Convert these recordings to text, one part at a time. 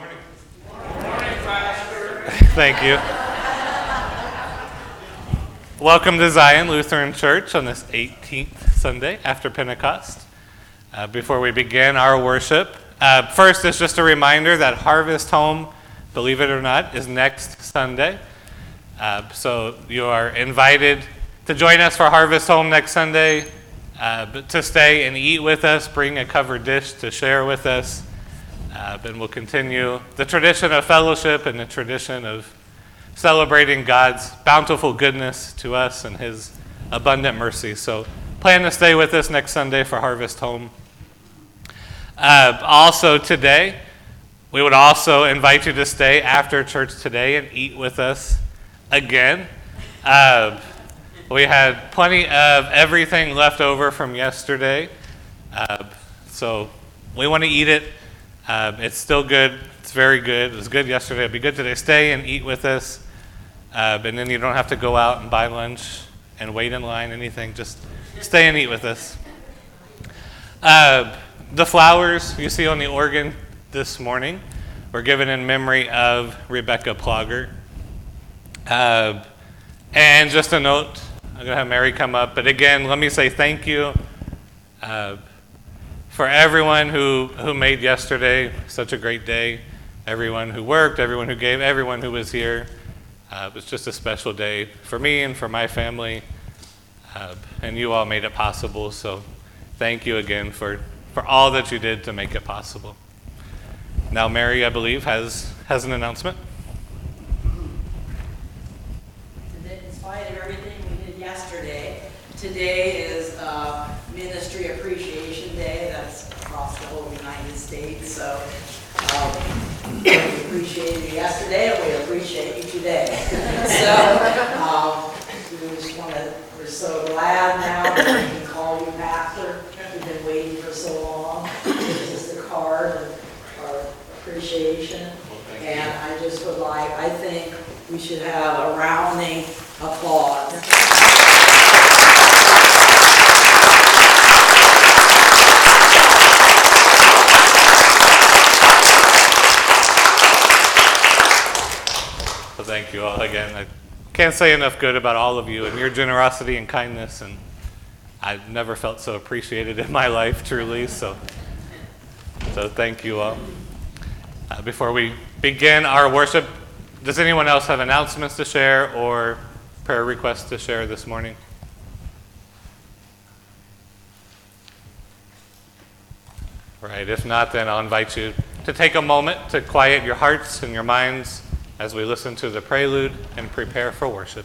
morning. pastor Thank you. Welcome to Zion Lutheran Church on this 18th Sunday after Pentecost. Uh, before we begin our worship, uh, first is just a reminder that Harvest Home, believe it or not, is next Sunday. Uh, so you are invited to join us for Harvest Home next Sunday, uh, to stay and eat with us, bring a covered dish to share with us. Uh, and we'll continue the tradition of fellowship and the tradition of celebrating God's bountiful goodness to us and His abundant mercy. So plan to stay with us next Sunday for Harvest Home. Uh, also, today, we would also invite you to stay after church today and eat with us again. Uh, we had plenty of everything left over from yesterday, uh, so we want to eat it um, it's still good. It's very good. It was good yesterday. It'll be good today. Stay and eat with us. Uh, and then you don't have to go out and buy lunch and wait in line, anything. Just stay and eat with us. Uh, the flowers you see on the organ this morning were given in memory of Rebecca Plogger. Uh, and just a note, I'm going to have Mary come up. But again, let me say thank you. Uh, for everyone who, who made yesterday such a great day, everyone who worked, everyone who gave, everyone who was here. Uh, it was just a special day for me and for my family, uh, and you all made it possible. So thank you again for, for all that you did to make it possible. Now, Mary, I believe, has, has an announcement. In spite of everything we did yesterday, today is uh, Ministry Appreciation Day. That's across the whole United States. So um, we appreciated you yesterday, and we appreciate you today. so um, we just want to. We're so glad now that we can call you pastor. We've been waiting for so long. It's just a card of our appreciation. And I just would like, I think we should have a rounding applause. So thank you all again. I can't say enough good about all of you and your generosity and kindness, and I've never felt so appreciated in my life, truly. So, so thank you all. Uh, before we begin our worship, does anyone else have announcements to share or prayer requests to share this morning? Right. If not, then I'll invite you to take a moment to quiet your hearts and your minds as we listen to the prelude and prepare for worship.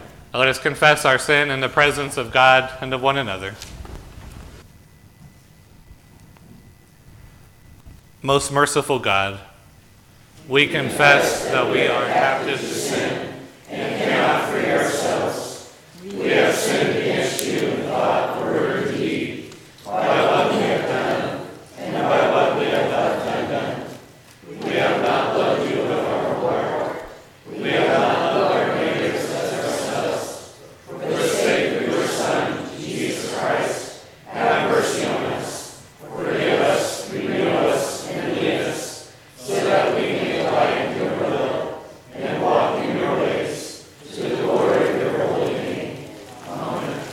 Let us confess our sin in the presence of God and of one another. Most merciful God, we confess that we are captive to sin and cannot free ourselves. We have sinned against you in thought, word, or deed, by what we have done and by what we have left undone. We have not loved you with our whole heart. We have not loved our neighbors as ourselves. For the sake of your Son, Jesus Christ, have mercy on us. Forgive us, renew us, and lead us, so that we may delight in your will and walk in your ways, to the glory of your holy name. Amen.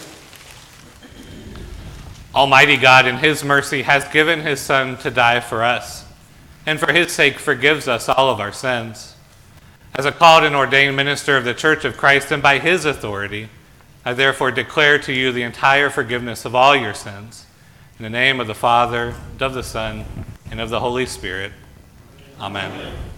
Almighty God, in his mercy, has given his Son to die for us, and for his sake forgives us all of our sins. As a called and ordained minister of the Church of Christ, and by his authority, I therefore declare to you the entire forgiveness of all your sins. In the name of the Father, and of the Son, and of the Holy Spirit. Amen. The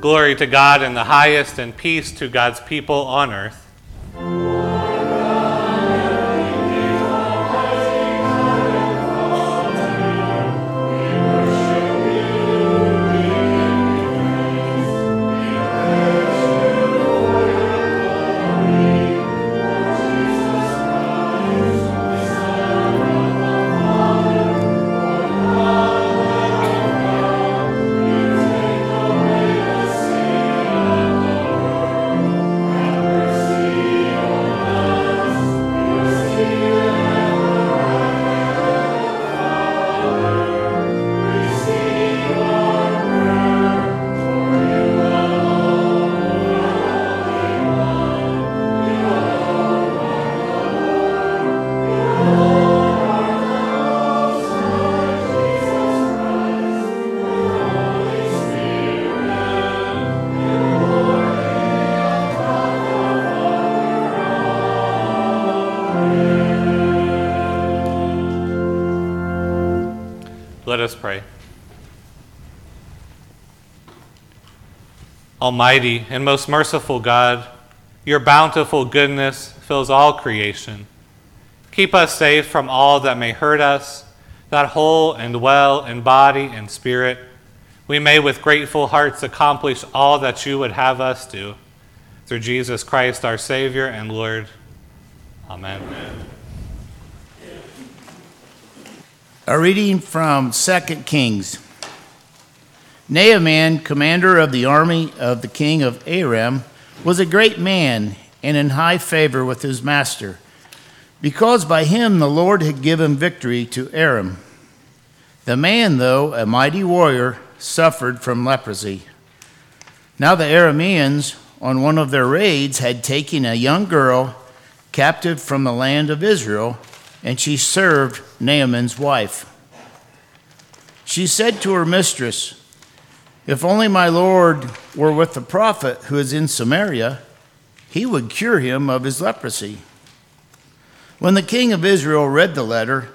Glory to God in the highest, and peace to God's people on earth. Us pray. Almighty and most merciful God, your bountiful goodness fills all creation. Keep us safe from all that may hurt us, that whole and well in body and spirit, we may with grateful hearts accomplish all that you would have us do. Through Jesus Christ, our Savior and Lord. Amen. Amen. A reading from 2 Kings. Naaman, commander of the army of the king of Aram, was a great man and in high favor with his master, because by him the Lord had given victory to Aram. The man, though a mighty warrior, suffered from leprosy. Now the Arameans, on one of their raids, had taken a young girl captive from the land of Israel, and she served Naaman's wife. She said to her mistress, if only my Lord were with the prophet who is in Samaria, he would cure him of his leprosy. When the king of Israel read the letter,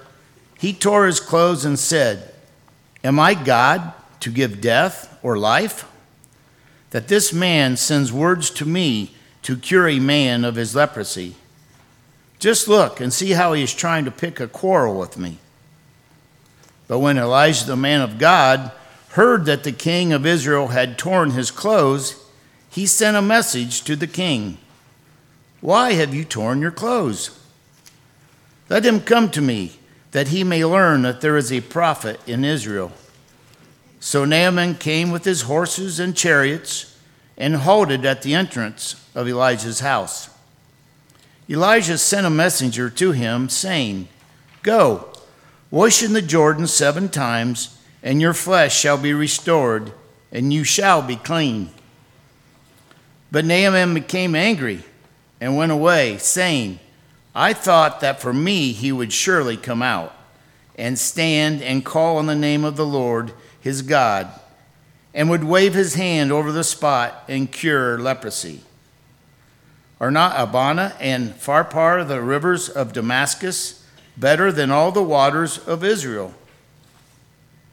he tore his clothes and said, Am I God to give death or life? That this man sends words to me to cure a man of his leprosy. Just look and see how he is trying to pick a quarrel with me. But when Elisha, the man of God, heard that the king of Israel had torn his clothes, he sent a message to the king Why have you torn your clothes? Let him come to me, that he may learn that there is a prophet in Israel. So Naaman came with his horses and chariots and halted at the entrance of Elisha's house. Elisha sent a messenger to him, saying, Go, wash in the Jordan seven times and your flesh shall be restored, and you shall be clean. But Naaman became angry and went away, saying, I thought that for me he would surely come out and stand and call on the name of the Lord his God, and would wave his hand over the spot and cure leprosy. Are not Abana and Pharpar, the rivers of Damascus, better than all the waters of Israel?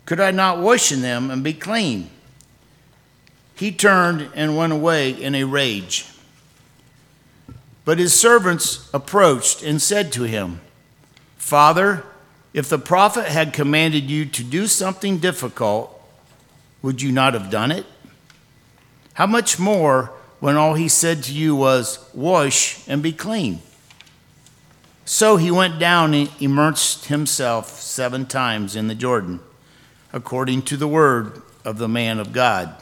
Could I not wash in them and be clean? He turned and went away in a rage. But his servants approached and said to him, Father, if the prophet had commanded you to do something difficult, would you not have done it? How much more when all he said to you was, Wash and be clean? So he went down and immersed himself seven times in the Jordan according to the word of the man of God.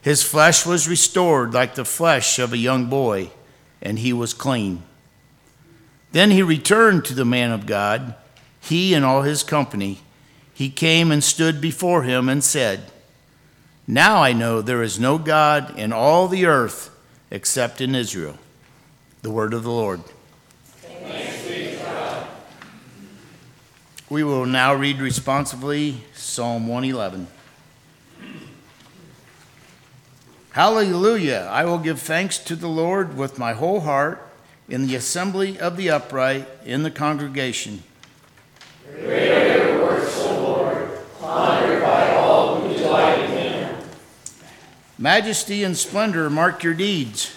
His flesh was restored like the flesh of a young boy, and he was clean. Then he returned to the man of God, he and all his company. He came and stood before him and said, Now I know there is no God in all the earth except in Israel. The word of the Lord. We will now read responsively Psalm 111. Hallelujah! I will give thanks to the Lord with my whole heart in the assembly of the upright in the congregation are your works, O Lord, honored by all who delight in them. Majesty and splendor mark your deeds,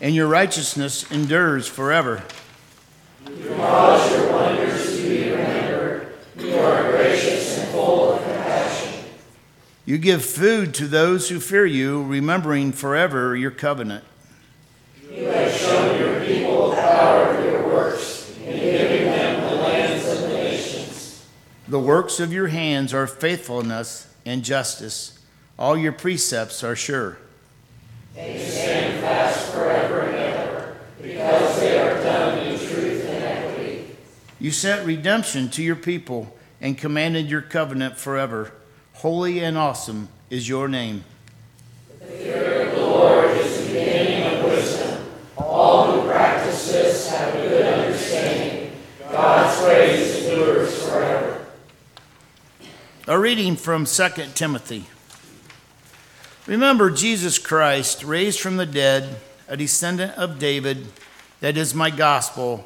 and your righteousness endures forever. You cause your wonders to be remembered. You are gracious and full of compassion. You give food to those who fear you, remembering forever your covenant. You have shown your people the power of your works in giving them the lands of the nations. The works of your hands are faithfulness and justice. All your precepts are sure. They stand fast forever and ever, because they are done in truth and equity. You sent redemption to your people and commanded your covenant forever. Holy and awesome is your name. The fear of the Lord is the beginning of wisdom. All who practice this have a good understanding. God's praise endures forever. A reading from 2 Timothy. Remember Jesus Christ, raised from the dead, a descendant of David, that is my gospel,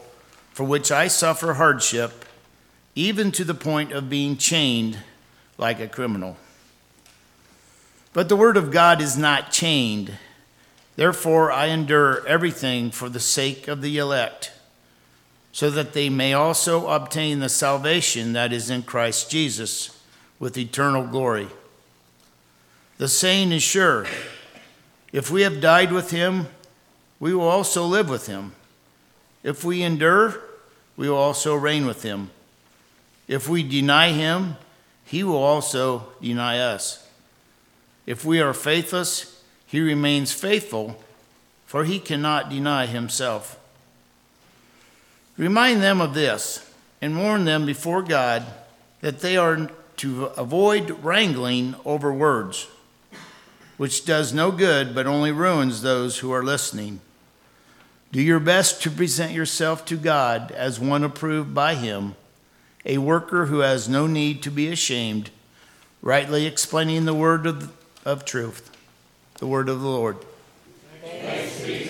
for which I suffer hardship even to the point of being chained like a criminal. But the word of God is not chained. Therefore, I endure everything for the sake of the elect, so that they may also obtain the salvation that is in Christ Jesus with eternal glory. The saying is sure if we have died with him, we will also live with him. If we endure, we will also reign with him. If we deny him, he will also deny us. If we are faithless, he remains faithful, for he cannot deny himself. Remind them of this and warn them before God that they are to avoid wrangling over words, which does no good but only ruins those who are listening. Do your best to present yourself to God as one approved by Him, a worker who has no need to be ashamed, rightly explaining the word of, of truth, the word of the Lord. Thanks be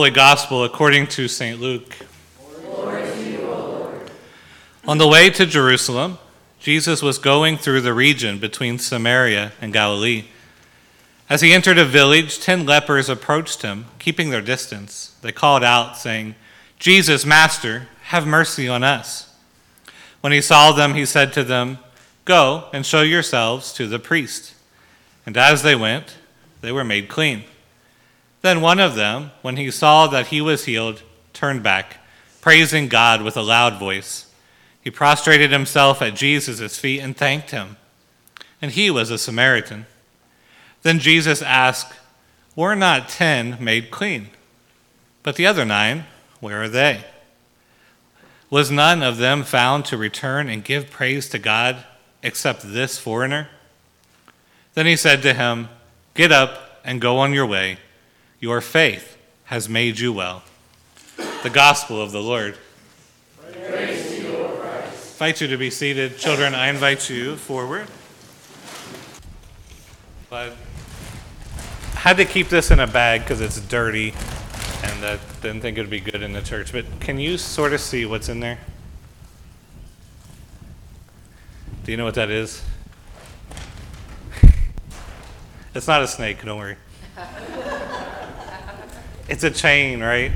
Holy Gospel according to St. Luke. On the way to Jerusalem, Jesus was going through the region between Samaria and Galilee. As he entered a village, ten lepers approached him, keeping their distance. They called out, saying, Jesus, Master, have mercy on us. When he saw them, he said to them, Go and show yourselves to the priest. And as they went, they were made clean. Then one of them, when he saw that he was healed, turned back, praising God with a loud voice. He prostrated himself at Jesus' feet and thanked him. And he was a Samaritan. Then Jesus asked, Were not ten made clean? But the other nine, where are they? Was none of them found to return and give praise to God except this foreigner? Then he said to him, Get up and go on your way. Your faith has made you well. The gospel of the Lord. Praise to you, Christ. invite you to be seated. Children, I invite you forward. But I had to keep this in a bag because it's dirty and I didn't think it would be good in the church. But can you sort of see what's in there? Do you know what that is? It's not a snake, don't worry. It's a chain, right?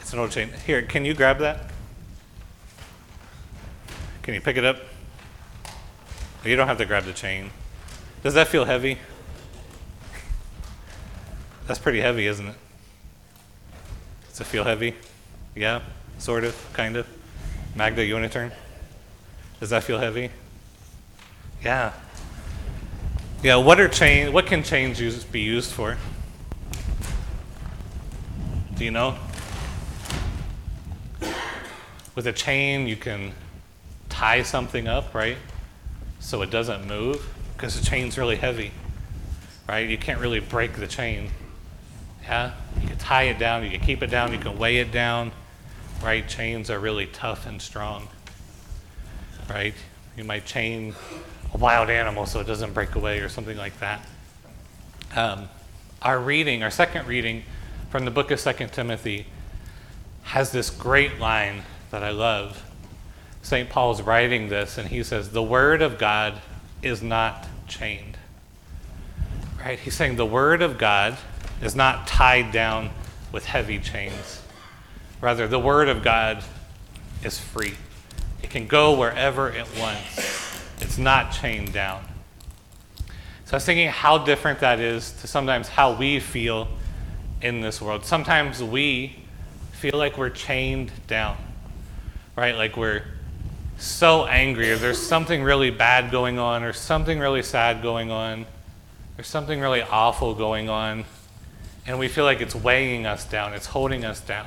It's an old chain. Here, can you grab that? Can you pick it up? You don't have to grab the chain. Does that feel heavy? That's pretty heavy, isn't it? Does it feel heavy? Yeah, sort of, kind of. Magda, you want to turn? Does that feel heavy? Yeah. Yeah, what are chain what can chains use, be used for? Do you know? With a chain, you can tie something up, right? So it doesn't move because the chain's really heavy, right? You can't really break the chain. Yeah? You can tie it down, you can keep it down, you can weigh it down, right? Chains are really tough and strong, right? You might chain a wild animal so it doesn't break away or something like that. Um, our reading, our second reading from the book of Second Timothy, has this great line that I love. St. Paul's writing this, and he says, The Word of God is not chained. Right? He's saying the Word of God is not tied down with heavy chains. Rather, the Word of God is free, it can go wherever it wants, it's not chained down. So I was thinking how different that is to sometimes how we feel in this world. Sometimes we feel like we're chained down, right? Like we're so angry, or there's something really bad going on, or something really sad going on, or something really awful going on, and we feel like it's weighing us down, it's holding us down.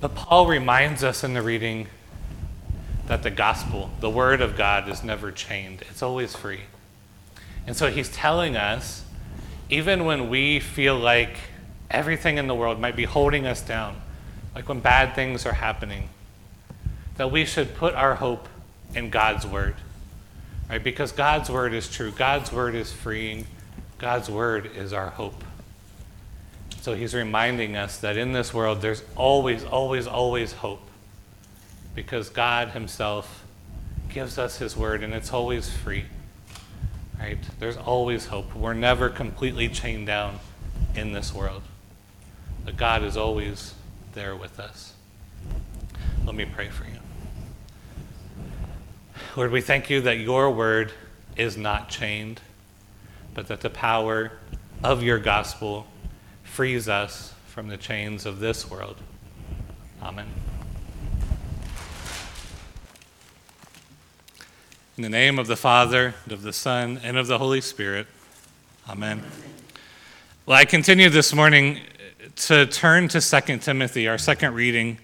But Paul reminds us in the reading that the gospel, the word of God, is never chained, it's always free. And so he's telling us even when we feel like everything in the world might be holding us down, like when bad things are happening, that we should put our hope in God's word. Right? Because God's word is true. God's word is freeing. God's word is our hope. So he's reminding us that in this world there's always, always, always hope. Because God himself gives us his word and it's always free. Right? There's always hope. We're never completely chained down in this world. But God is always there with us. Let me pray for you. Lord, we thank you that your word is not chained, but that the power of your gospel frees us from the chains of this world. Amen. In the name of the Father, and of the Son, and of the Holy Spirit. Amen. Well, I continue this morning to turn to 2 Timothy, our second reading,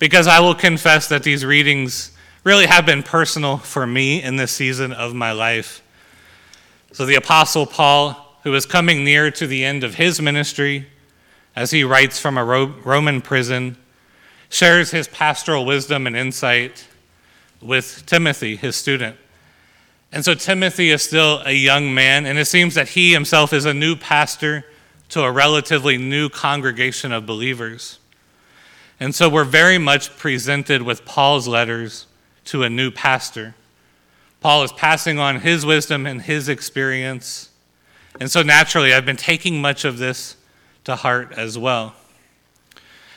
because I will confess that these readings really have been personal for me in this season of my life. So, the Apostle Paul, who is coming near to the end of his ministry, as he writes from a Roman prison, shares his pastoral wisdom and insight with Timothy, his student. And so Timothy is still a young man, and it seems that he himself is a new pastor to a relatively new congregation of believers. And so we're very much presented with Paul's letters to a new pastor. Paul is passing on his wisdom and his experience. And so naturally, I've been taking much of this to heart as well.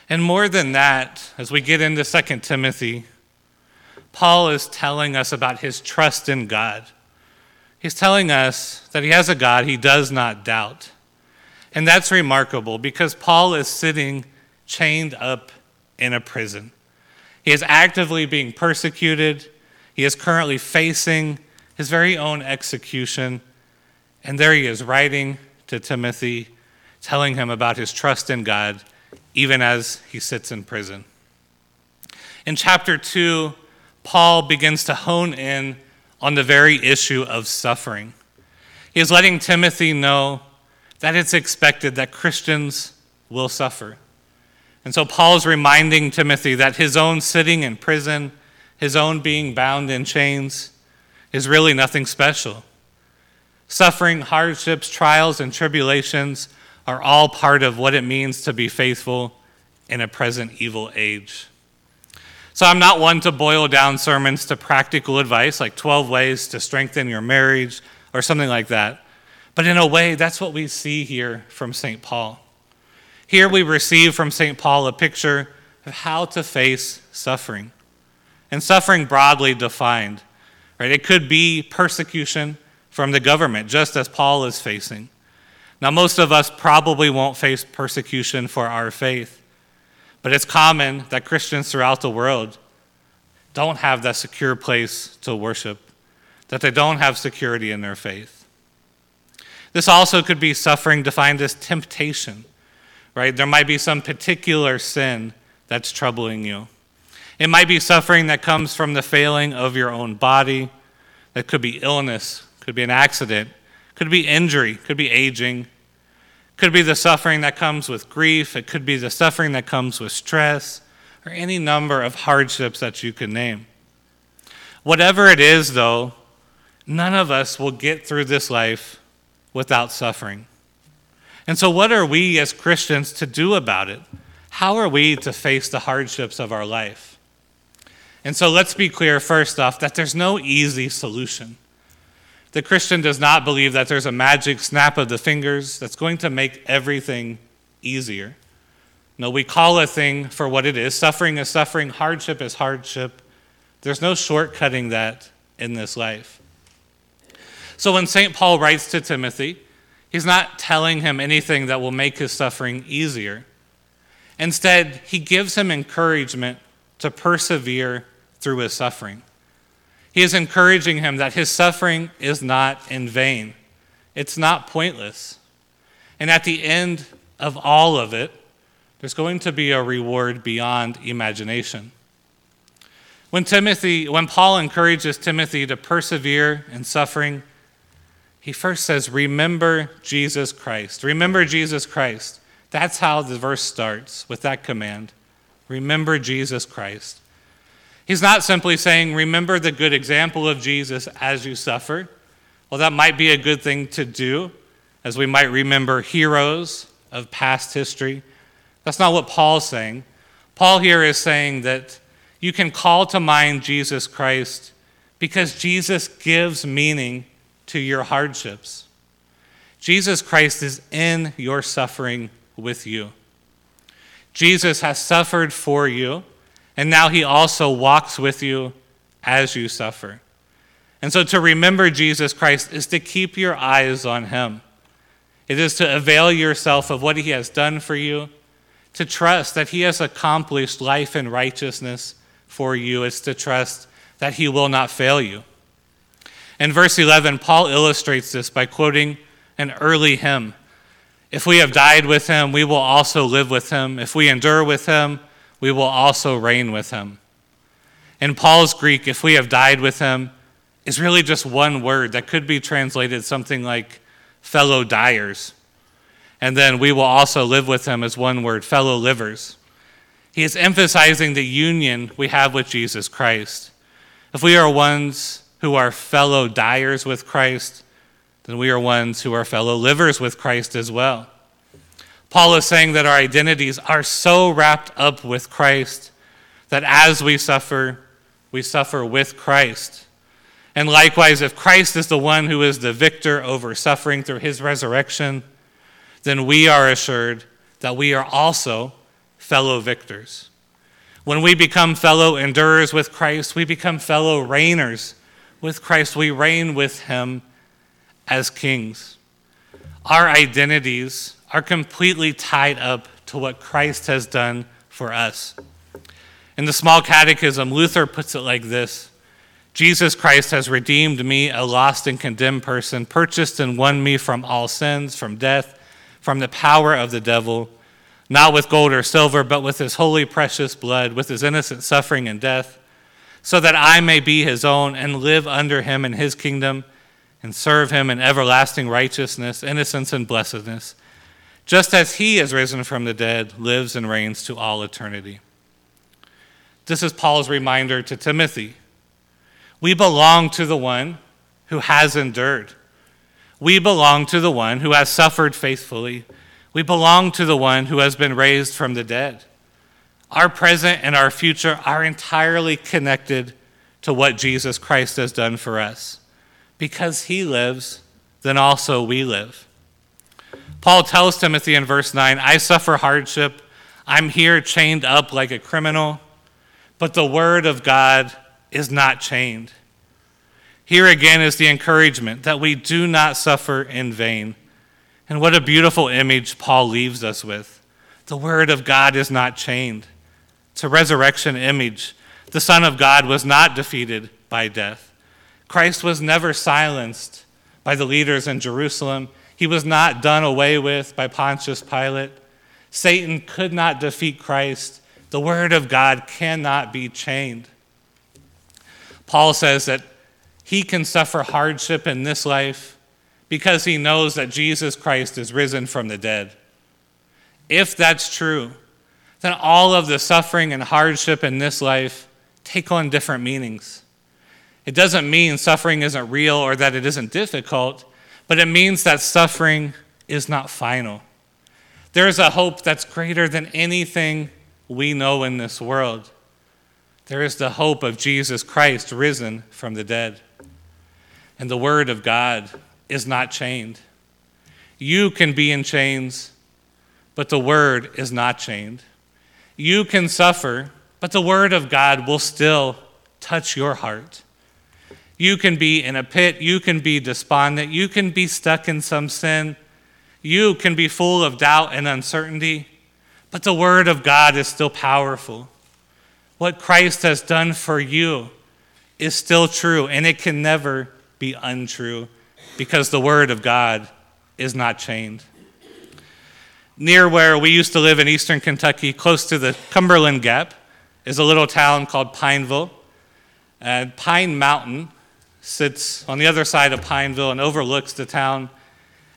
And more than that, as we get into 2 Timothy, Paul is telling us about his trust in God. He's telling us that he has a God he does not doubt. And that's remarkable because Paul is sitting chained up in a prison. He is actively being persecuted. He is currently facing his very own execution. And there he is writing to Timothy, telling him about his trust in God, even as he sits in prison. In chapter 2, Paul begins to hone in on the very issue of suffering. He is letting Timothy know that it's expected that Christians will suffer. And so Paul is reminding Timothy that his own sitting in prison, his own being bound in chains, is really nothing special. Suffering, hardships, trials, and tribulations are all part of what it means to be faithful in a present evil age. So I'm not one to boil down sermons to practical advice like 12 ways to strengthen your marriage or something like that. But in a way, that's what we see here from St. Paul. Here we receive from St. Paul a picture of how to face suffering. And suffering broadly defined, right? It could be persecution from the government, just as Paul is facing. Now, most of us probably won't face persecution for our faith. But it's common that Christians throughout the world don't have that secure place to worship, that they don't have security in their faith. This also could be suffering defined as temptation, right? There might be some particular sin that's troubling you. It might be suffering that comes from the failing of your own body. That could be illness, could be an accident, could be injury, could be aging, could be the suffering that comes with grief, it could be the suffering that comes with stress, or any number of hardships that you could name. Whatever it is, though, none of us will get through this life without suffering. And so, what are we as Christians to do about it? How are we to face the hardships of our life? And so, let's be clear first off that there's no easy solution. The Christian does not believe that there's a magic snap of the fingers that's going to make everything easier. No, we call a thing for what it is. Suffering is suffering, hardship is hardship. There's no shortcutting that in this life. So when St. Paul writes to Timothy, he's not telling him anything that will make his suffering easier. Instead, he gives him encouragement to persevere through his suffering. He is encouraging him that his suffering is not in vain, it's not pointless. And at the end of all of it, there's going to be a reward beyond imagination. When Timothy, when Paul encourages Timothy to persevere in suffering, he first says, Remember Jesus Christ. Remember Jesus Christ. That's how the verse starts with that command remember Jesus Christ. He's not simply saying, remember the good example of Jesus as you suffer. Well, that might be a good thing to do, as we might remember heroes of past history. That's not what Paul's saying. Paul here is saying that you can call to mind Jesus Christ because Jesus gives meaning to your hardships. Jesus Christ is in your suffering with you. Jesus has suffered for you, and now he also walks with you as you suffer. And so to remember Jesus Christ is to keep your eyes on him. It is to avail yourself of what he has done for you, to trust that he has accomplished life and righteousness for you. It's to trust that he will not fail you. In verse 11, Paul illustrates this by quoting an early hymn If we have died with him, we will also live with him. If we endure with him, we will also reign with him. In Paul's Greek, if we have died with him, is really just one word that could be translated something like fellow dyers. And then we will also live with him as one word, fellow livers. He is emphasizing the union we have with Jesus Christ. If we are ones who are fellow dyers with Christ, then we are ones who are fellow livers with Christ as well. Paul is saying that our identities are so wrapped up with Christ that as we suffer, we suffer with Christ. And likewise, if Christ is the one who is the victor over suffering through his resurrection, then we are assured that we are also fellow victors. When we become fellow endurers with Christ, we become fellow reigners with Christ. We reign with him as kings. Our identities are completely tied up to what Christ has done for us. In the small catechism, Luther puts it like this Jesus Christ has redeemed me, a lost and condemned person, purchased and won me from all sins, from death, from the power of the devil, not with gold or silver, but with his holy, precious blood, with his innocent suffering and death, so that I may be his own and live under him in his kingdom and serve him in everlasting righteousness, innocence, and blessedness, just as he is risen from the dead, lives and reigns to all eternity. This is Paul's reminder to Timothy. We belong to the one who has endured. We belong to the one who has suffered faithfully. We belong to the one who has been raised from the dead. Our present and our future are entirely connected to what Jesus Christ has done for us. Because he lives, then also we live. Paul tells Timothy in verse 9 I suffer hardship. I'm here chained up like a criminal, but the word of God is not chained. Here again is the encouragement that we do not suffer in vain. And what a beautiful image Paul leaves us with. The word of God is not chained. It's a resurrection image. The Son of God was not defeated by death. Christ was never silenced by the leaders in Jerusalem. He was not done away with by Pontius Pilate. Satan could not defeat Christ. The word of God cannot be chained. Paul says that he can suffer hardship in this life because he knows that Jesus Christ is risen from the dead. If that's true, then all of the suffering and hardship in this life take on different meanings. It doesn't mean suffering isn't real or that it isn't difficult, but it means that suffering is not final. There is a hope that's greater than anything we know in this world. There is the hope of Jesus Christ risen from the dead. And the Word of God is not chained. You can be in chains, but the Word is not chained. You can suffer, but the Word of God will still touch your heart. You can be in a pit, you can be despondent, you can be stuck in some sin, you can be full of doubt and uncertainty, but the Word of God is still powerful. What Christ has done for you is still true, and it can never be untrue because the Word of God is not chained. Near where we used to live in eastern Kentucky, close to the Cumberland Gap, is a little town called Pineville. And Pine Mountain sits on the other side of Pineville and overlooks the town.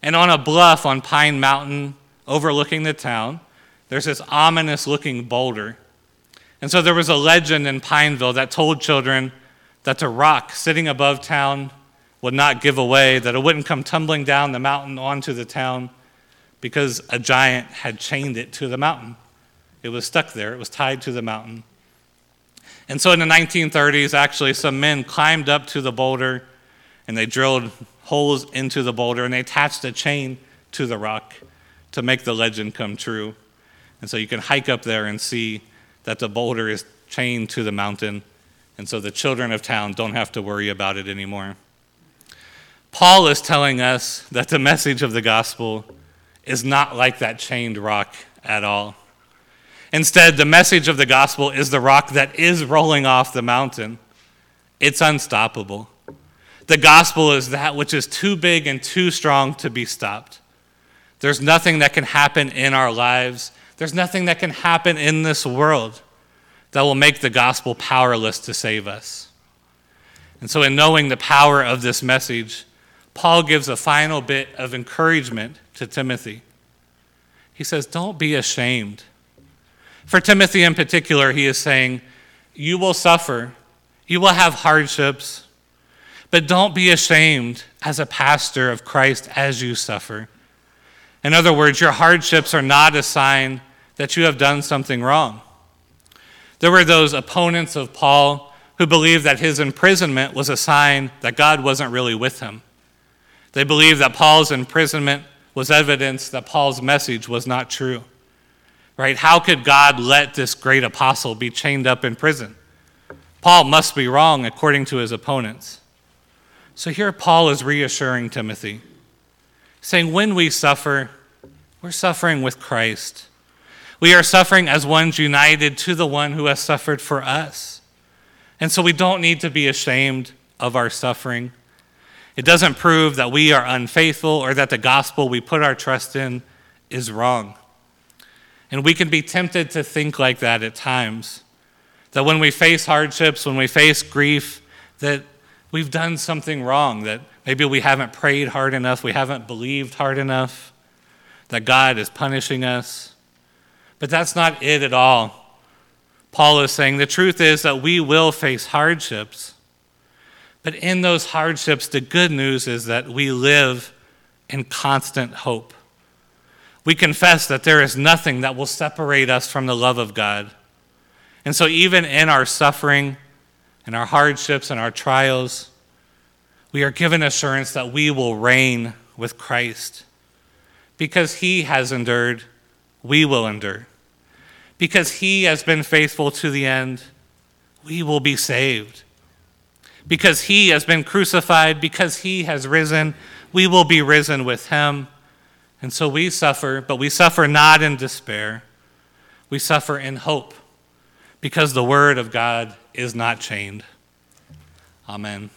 And on a bluff on Pine Mountain overlooking the town, there's this ominous looking boulder. And so there was a legend in Pineville that told children that the rock sitting above town would not give away, that it wouldn't come tumbling down the mountain onto the town because a giant had chained it to the mountain. It was stuck there, it was tied to the mountain. And so in the 1930s, actually, some men climbed up to the boulder and they drilled holes into the boulder and they attached a chain to the rock to make the legend come true. And so you can hike up there and see that the boulder is chained to the mountain. And so the children of town don't have to worry about it anymore. Paul is telling us that the message of the gospel is not like that chained rock at all. Instead, the message of the gospel is the rock that is rolling off the mountain. It's unstoppable. The gospel is that which is too big and too strong to be stopped. There's nothing that can happen in our lives, there's nothing that can happen in this world that will make the gospel powerless to save us. And so, in knowing the power of this message, Paul gives a final bit of encouragement to Timothy. He says, Don't be ashamed. For Timothy in particular, he is saying, You will suffer, you will have hardships, but don't be ashamed as a pastor of Christ as you suffer. In other words, your hardships are not a sign that you have done something wrong. There were those opponents of Paul who believed that his imprisonment was a sign that God wasn't really with him. They believed that Paul's imprisonment was evidence that Paul's message was not true. Right? How could God let this great apostle be chained up in prison? Paul must be wrong according to his opponents. So here Paul is reassuring Timothy, saying, When we suffer, we're suffering with Christ. We are suffering as ones united to the one who has suffered for us. And so we don't need to be ashamed of our suffering. It doesn't prove that we are unfaithful or that the gospel we put our trust in is wrong. And we can be tempted to think like that at times. That when we face hardships, when we face grief, that we've done something wrong, that maybe we haven't prayed hard enough, we haven't believed hard enough, that God is punishing us. But that's not it at all. Paul is saying the truth is that we will face hardships. But in those hardships, the good news is that we live in constant hope. We confess that there is nothing that will separate us from the love of God. And so, even in our suffering and our hardships and our trials, we are given assurance that we will reign with Christ. Because he has endured, we will endure. Because he has been faithful to the end, we will be saved because he has been crucified, because he has risen, we will be risen with him. And so we suffer, but we suffer not in despair. We suffer in hope because the word of God is not chained. Amen.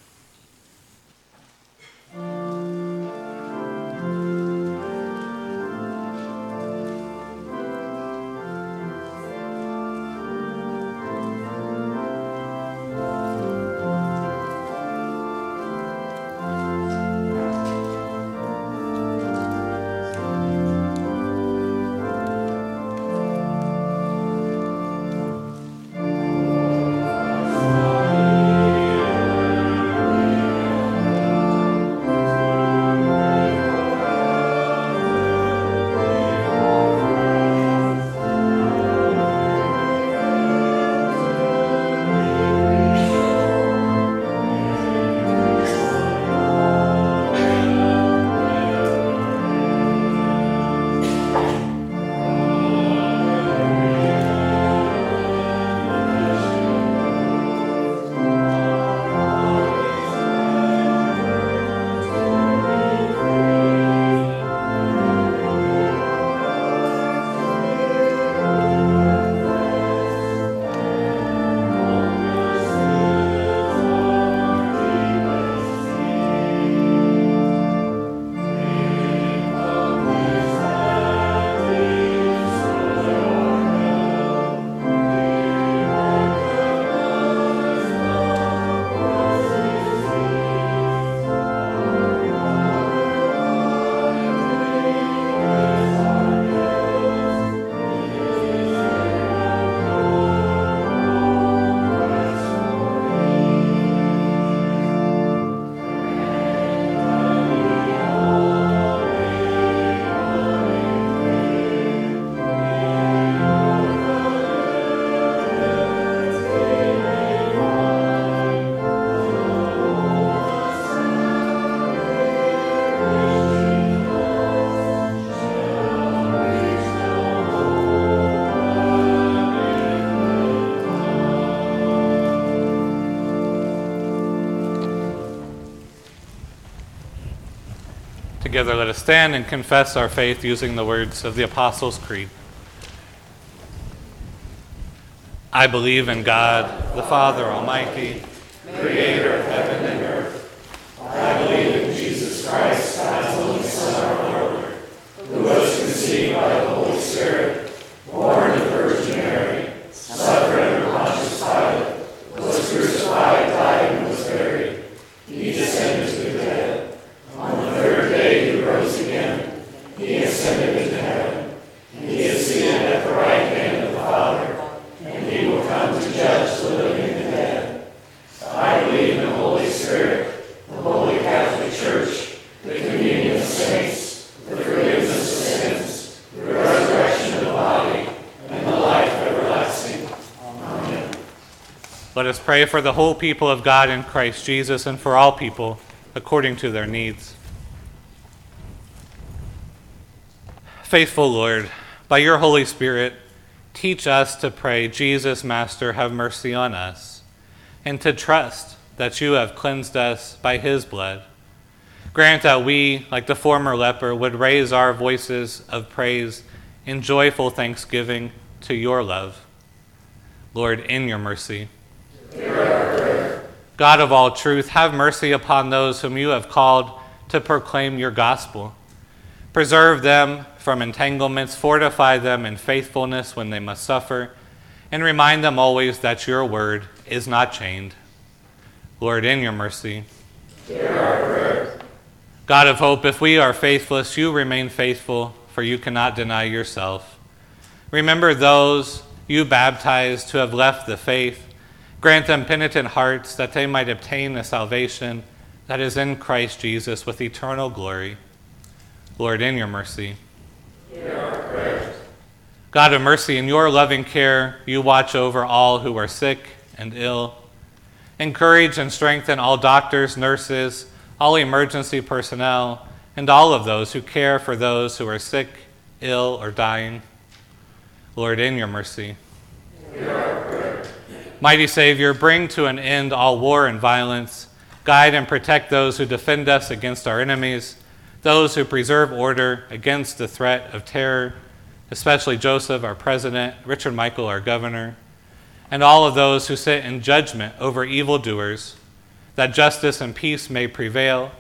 Together, let us stand and confess our faith using the words of the Apostles' Creed. I believe in God, the Father Almighty, creator of heaven and earth. I believe in Jesus Christ, God's only Son, our Lord, who was conceived by the Holy Spirit, born of the Virgin Mary, suffered under Pontius Pilate, was crucified, died, and was buried. He descended to the dead. On the third day he rose again. He ascended into heaven. And he is seated at the right hand of the Father. And he will come to judge the living and the dead. I believe in the Holy Spirit, the holy Catholic Church, the communion of saints, the forgiveness of sins, the resurrection of the body, and the life everlasting. Amen. Let us pray for the whole people of God in Christ Jesus and for all people according to their needs. Faithful Lord, by your Holy Spirit, teach us to pray, Jesus, Master, have mercy on us, and to trust that you have cleansed us by his blood. Grant that we, like the former leper, would raise our voices of praise in joyful thanksgiving to your love. Lord, in your mercy. God of all truth, have mercy upon those whom you have called to proclaim your gospel. Preserve them from entanglements, fortify them in faithfulness when they must suffer, and remind them always that your word is not chained. Lord, in your mercy. God of hope, if we are faithless, you remain faithful, for you cannot deny yourself. Remember those you baptized who have left the faith. Grant them penitent hearts that they might obtain the salvation that is in Christ Jesus with eternal glory. Lord, in your mercy. God of mercy, in your loving care, you watch over all who are sick and ill. Encourage and strengthen all doctors, nurses, all emergency personnel, and all of those who care for those who are sick, ill, or dying. Lord, in your mercy. Mighty Savior, bring to an end all war and violence. Guide and protect those who defend us against our enemies, those who preserve order against the threat of terror, especially Joseph, our president, Richard Michael, our governor, and all of those who sit in judgment over evildoers, that justice and peace may prevail,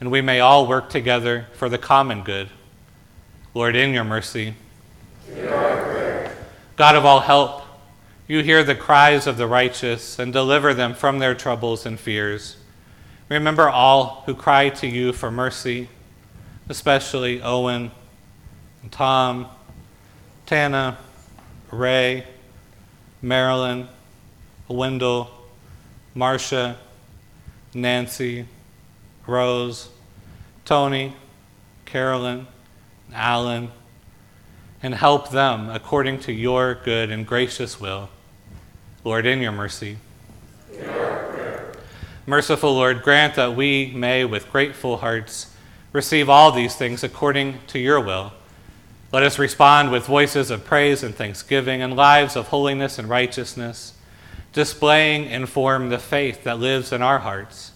and we may all work together for the common good. Lord, in your mercy. God of all help, you hear the cries of the righteous and deliver them from their troubles and fears. Remember all who cry to you for mercy, especially Owen, Tom, Tana, Ray, Marilyn, Wendell, Marcia, Nancy, Rose, Tony, Carolyn, Alan, and help them according to your good and gracious will. Lord, in your mercy. Merciful Lord, grant that we may, with grateful hearts, receive all these things according to your will. Let us respond with voices of praise and thanksgiving and lives of holiness and righteousness, displaying and form the faith that lives in our hearts.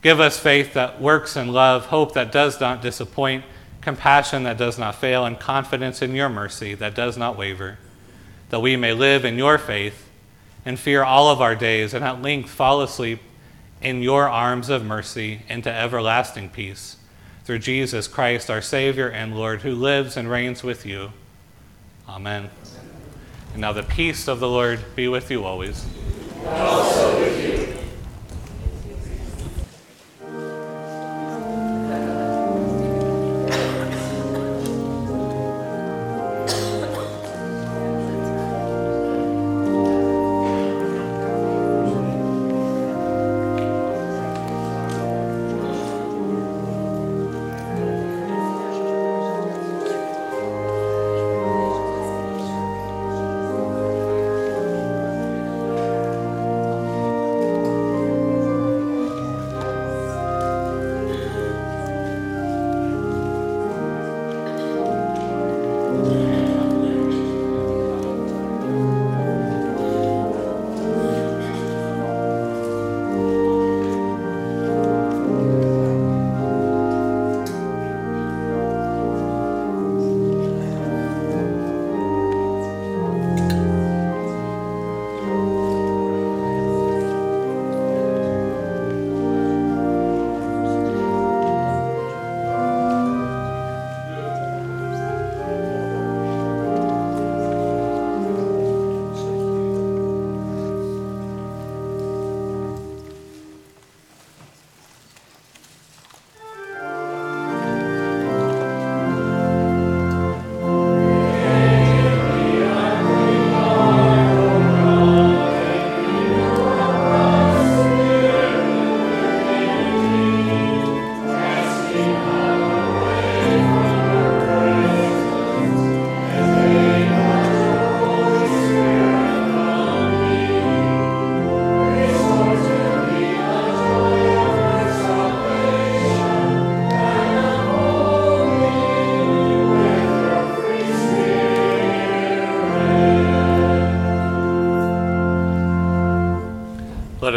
Give us faith that works in love, hope that does not disappoint, compassion that does not fail, and confidence in your mercy that does not waver, that we may live in your faith and fear all of our days, and at length fall asleep in your arms of mercy into everlasting peace. Through Jesus Christ, our Savior and Lord, who lives and reigns with you. Amen. And now the peace of the Lord be with you always. Also with you.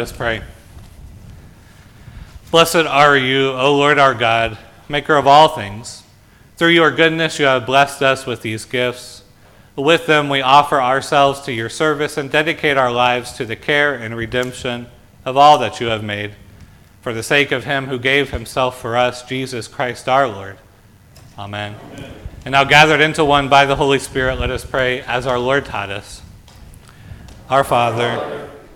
Us pray. Blessed are you, O Lord our God, maker of all things. Through your goodness, you have blessed us with these gifts. With them, we offer ourselves to your service and dedicate our lives to the care and redemption of all that you have made. For the sake of him who gave himself for us, Jesus Christ our Lord. Amen. And now, gathered into one by the Holy Spirit, let us pray as our Lord taught us. Our Father,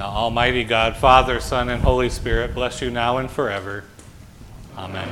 Now, Almighty God, Father, Son, and Holy Spirit, bless you now and forever. Amen.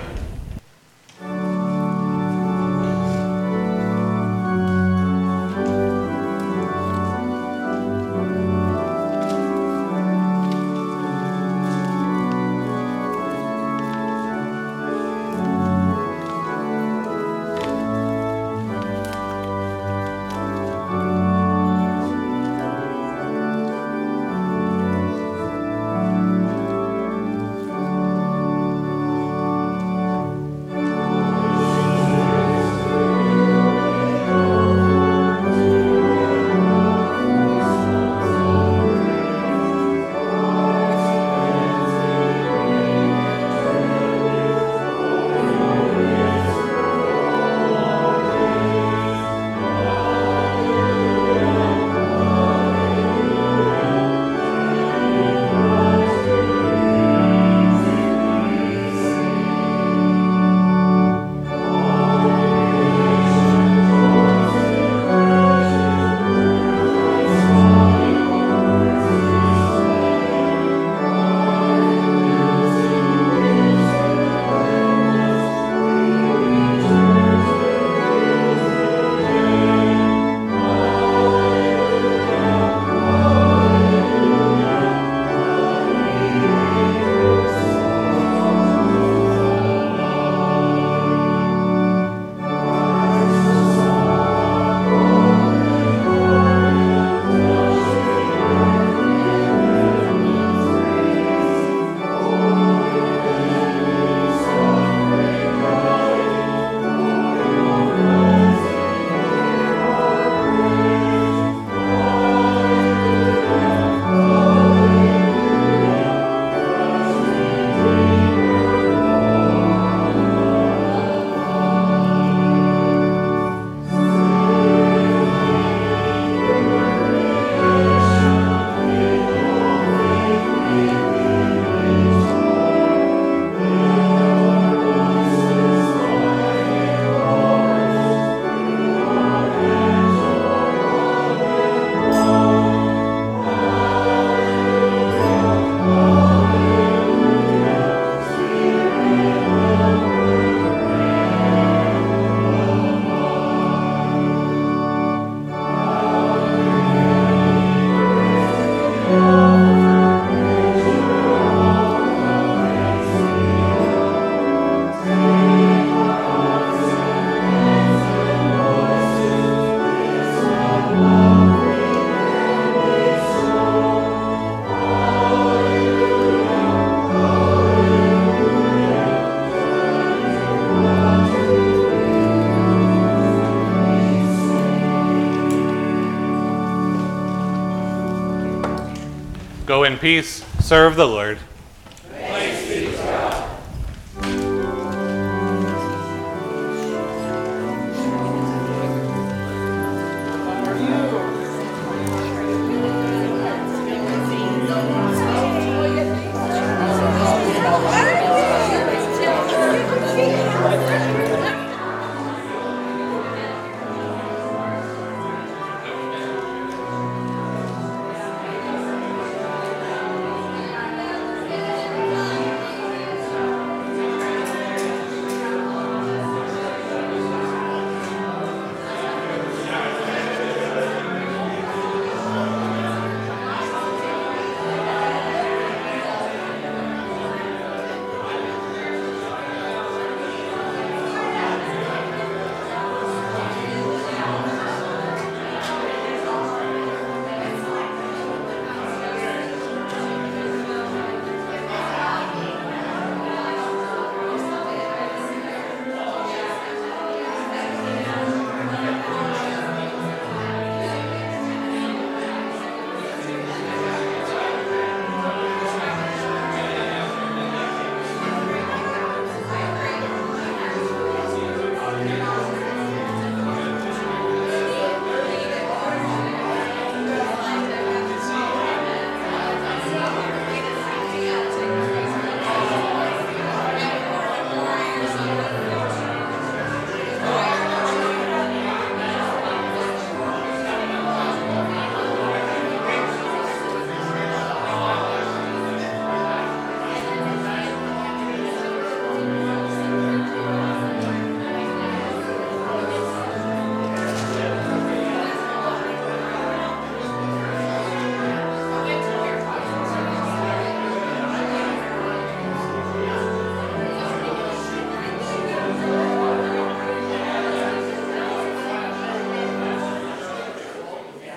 Peace, serve the Lord.